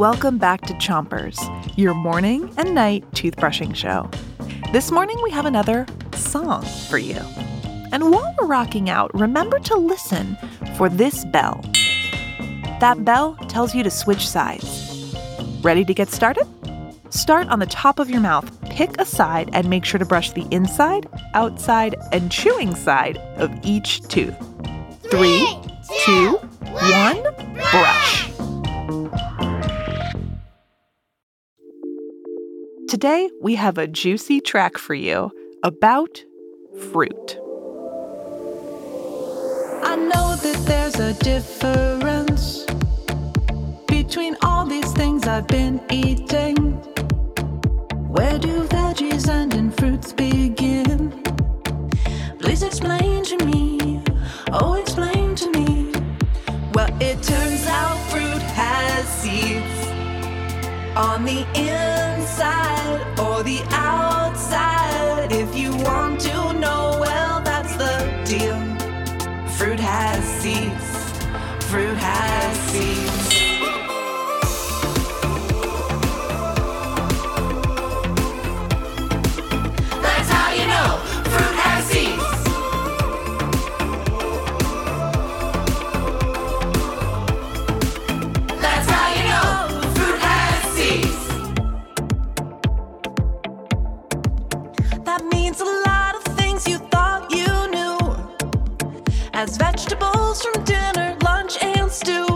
Welcome back to Chompers, your morning and night toothbrushing show. This morning we have another song for you. And while we're rocking out, remember to listen for this bell. That bell tells you to switch sides. Ready to get started? Start on the top of your mouth, pick a side, and make sure to brush the inside, outside, and chewing side of each tooth. Three, Today, we have a juicy track for you about fruit. I know that there's a difference between all these things I've been eating. Where do on the inside or the outside. If you want to know, well, that's the deal. Fruit has seeds. Fruit has seeds. Vegetables from dinner, lunch, and stew.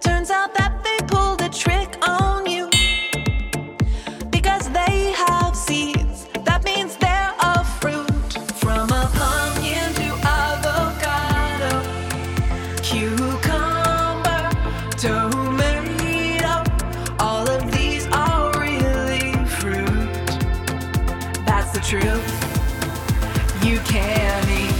Turns out that they pulled a trick on you. Because they have seeds. That means they're a fruit. From a pumpkin to avocado cucumber, to tomato. All of these are really fruit. That's the truth. You can eat.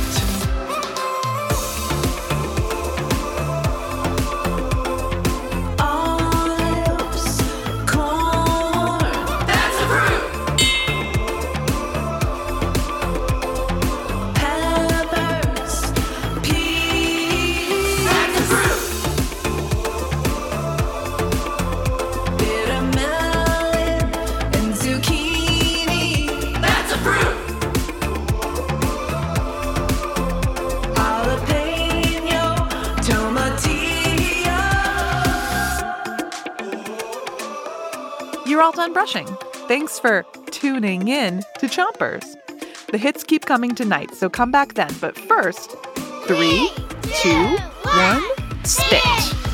You're all done brushing. Thanks for tuning in to Chompers. The hits keep coming tonight, so come back then. But first, three, two, one, spit.